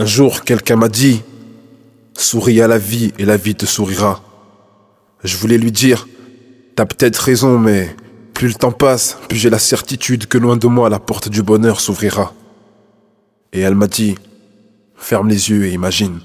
Un jour, quelqu'un m'a dit Souris à la vie et la vie te sourira. Je voulais lui dire T'as peut-être raison, mais plus le temps passe, plus j'ai la certitude que loin de moi la porte du bonheur s'ouvrira. Et elle m'a dit Ferme les yeux et imagine.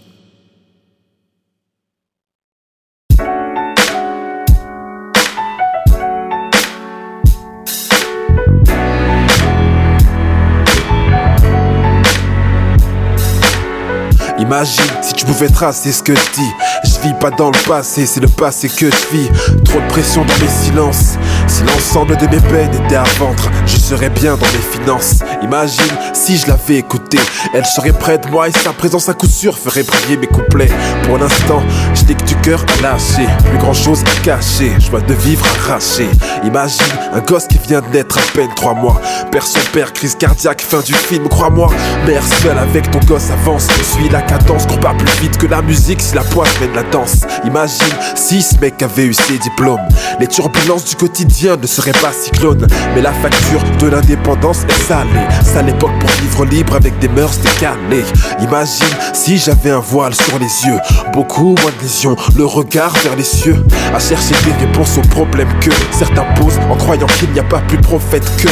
Imagine si tu pouvais tracer ce que je dis. Je vis pas dans le passé, c'est le passé que je vis. Trop de pression dans mes silences. Si l'ensemble de mes peines était à vendre, je serais bien dans mes finances. Imagine si je l'avais écoutée, elle serait près de moi et sa présence à coup sûr ferait briller mes couplets. Pour l'instant, je n'ai que du cœur à lâcher, plus grand chose à cacher, joie de vivre arraché. Imagine un gosse qui vient de naître à peine trois mois, perd son père, crise cardiaque, fin du film, crois-moi. Mère seule avec ton gosse avance, suis la cadence, court pas plus vite que la musique si la poisse mène la danse. Imagine si ce mec avait eu ses diplômes, les turbulences du quotidien ne seraient pas cyclones, mais la facture de l'indépendance est salée. Sale époque pour vivre libre avec des mœurs décalées. Imagine si j'avais un voile sur les yeux, beaucoup moins de lésions, le regard vers les cieux, à chercher des réponses aux problèmes que certains posent en croyant qu'il n'y a pas plus prophète que.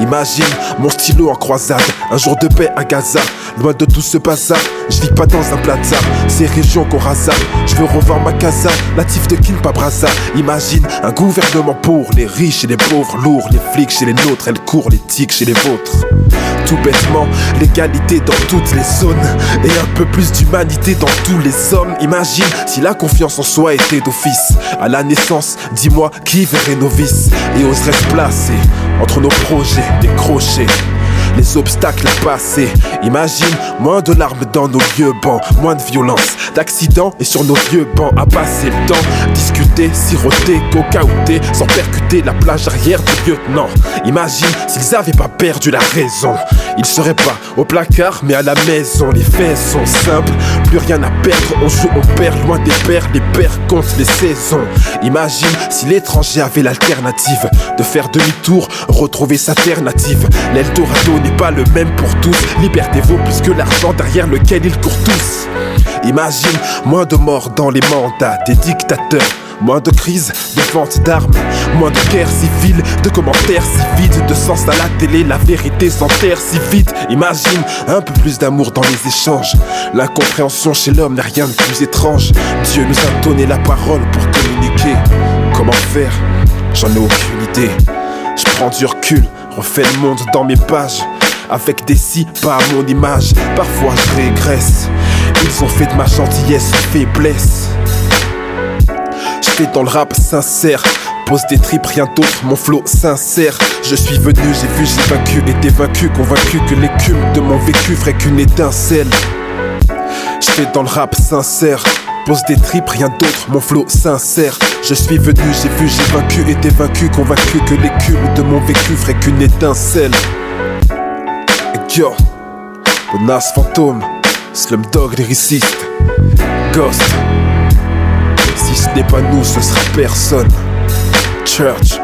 Imagine mon stylo en croisade, un jour de paix à Gaza, loin de tout ce bazar. Je vis pas dans un plaza, ces régions qu'on rasa. Je veux revoir ma casa, natif de Kinpabrasa. Imagine un gouvernement pour les riches et les pauvres, lourds, les flics chez les nôtres, elles courent les tics chez les vôtres. Tout bêtement, l'égalité dans toutes les zones et un peu plus d'humanité dans tous les hommes. Imagine si la confiance en soi était d'office. À la naissance, dis-moi qui verrait nos vices? Et oserait se placer entre nos projets, des crochets les obstacles à passer. Imagine moins de larmes dans nos vieux bancs, moins de violence, d'accidents et sur nos vieux bancs à passer le temps. Discuter, siroter, cocaouter, sans percuter la plage arrière du lieutenant. Imagine s'ils avaient pas perdu la raison. Ils seraient pas au placard mais à la maison. Les faits sont simples, plus rien à perdre. On joue, on perd loin des pères, les pères comptent les saisons. Imagine si l'étranger avait l'alternative de faire demi-tour, retrouver sa terre native. L'Eldorado n'est pas le même pour tous. Liberté vaut plus que l'argent derrière lequel ils courent tous. Imagine moins de morts dans les mandats des dictateurs. Moins de crises, de vente d'armes, moins de guerres civiles, de commentaires si vides, de sens à la télé, la vérité s'enterre si vite. Imagine un peu plus d'amour dans les échanges. L'incompréhension chez l'homme n'est rien de plus étrange. Dieu nous a donné la parole pour communiquer. Comment faire? J'en ai aucune idée. Je prends du recul, refais le monde dans mes pages. Avec des si pas à mon image, parfois je régresse. Ils ont fait de ma gentillesse faiblesse. Je fais dans le rap sincère. Pose des tripes, rien d'autre, mon flow sincère. Je suis venu, j'ai vu, j'ai vaincu, été vaincu, convaincu que l'écume de mon vécu ferait qu'une étincelle. Je fais dans le rap sincère. Pose des tripes, rien d'autre, mon flow sincère. Je suis venu, j'ai vu, j'ai vaincu, été vaincu, convaincu que l'écume de mon vécu ferait qu'une étincelle. Yo, Bonas fantôme, Slumdog lyriciste, Ghost. Si ce n'est pas nous, ce sera personne. Church.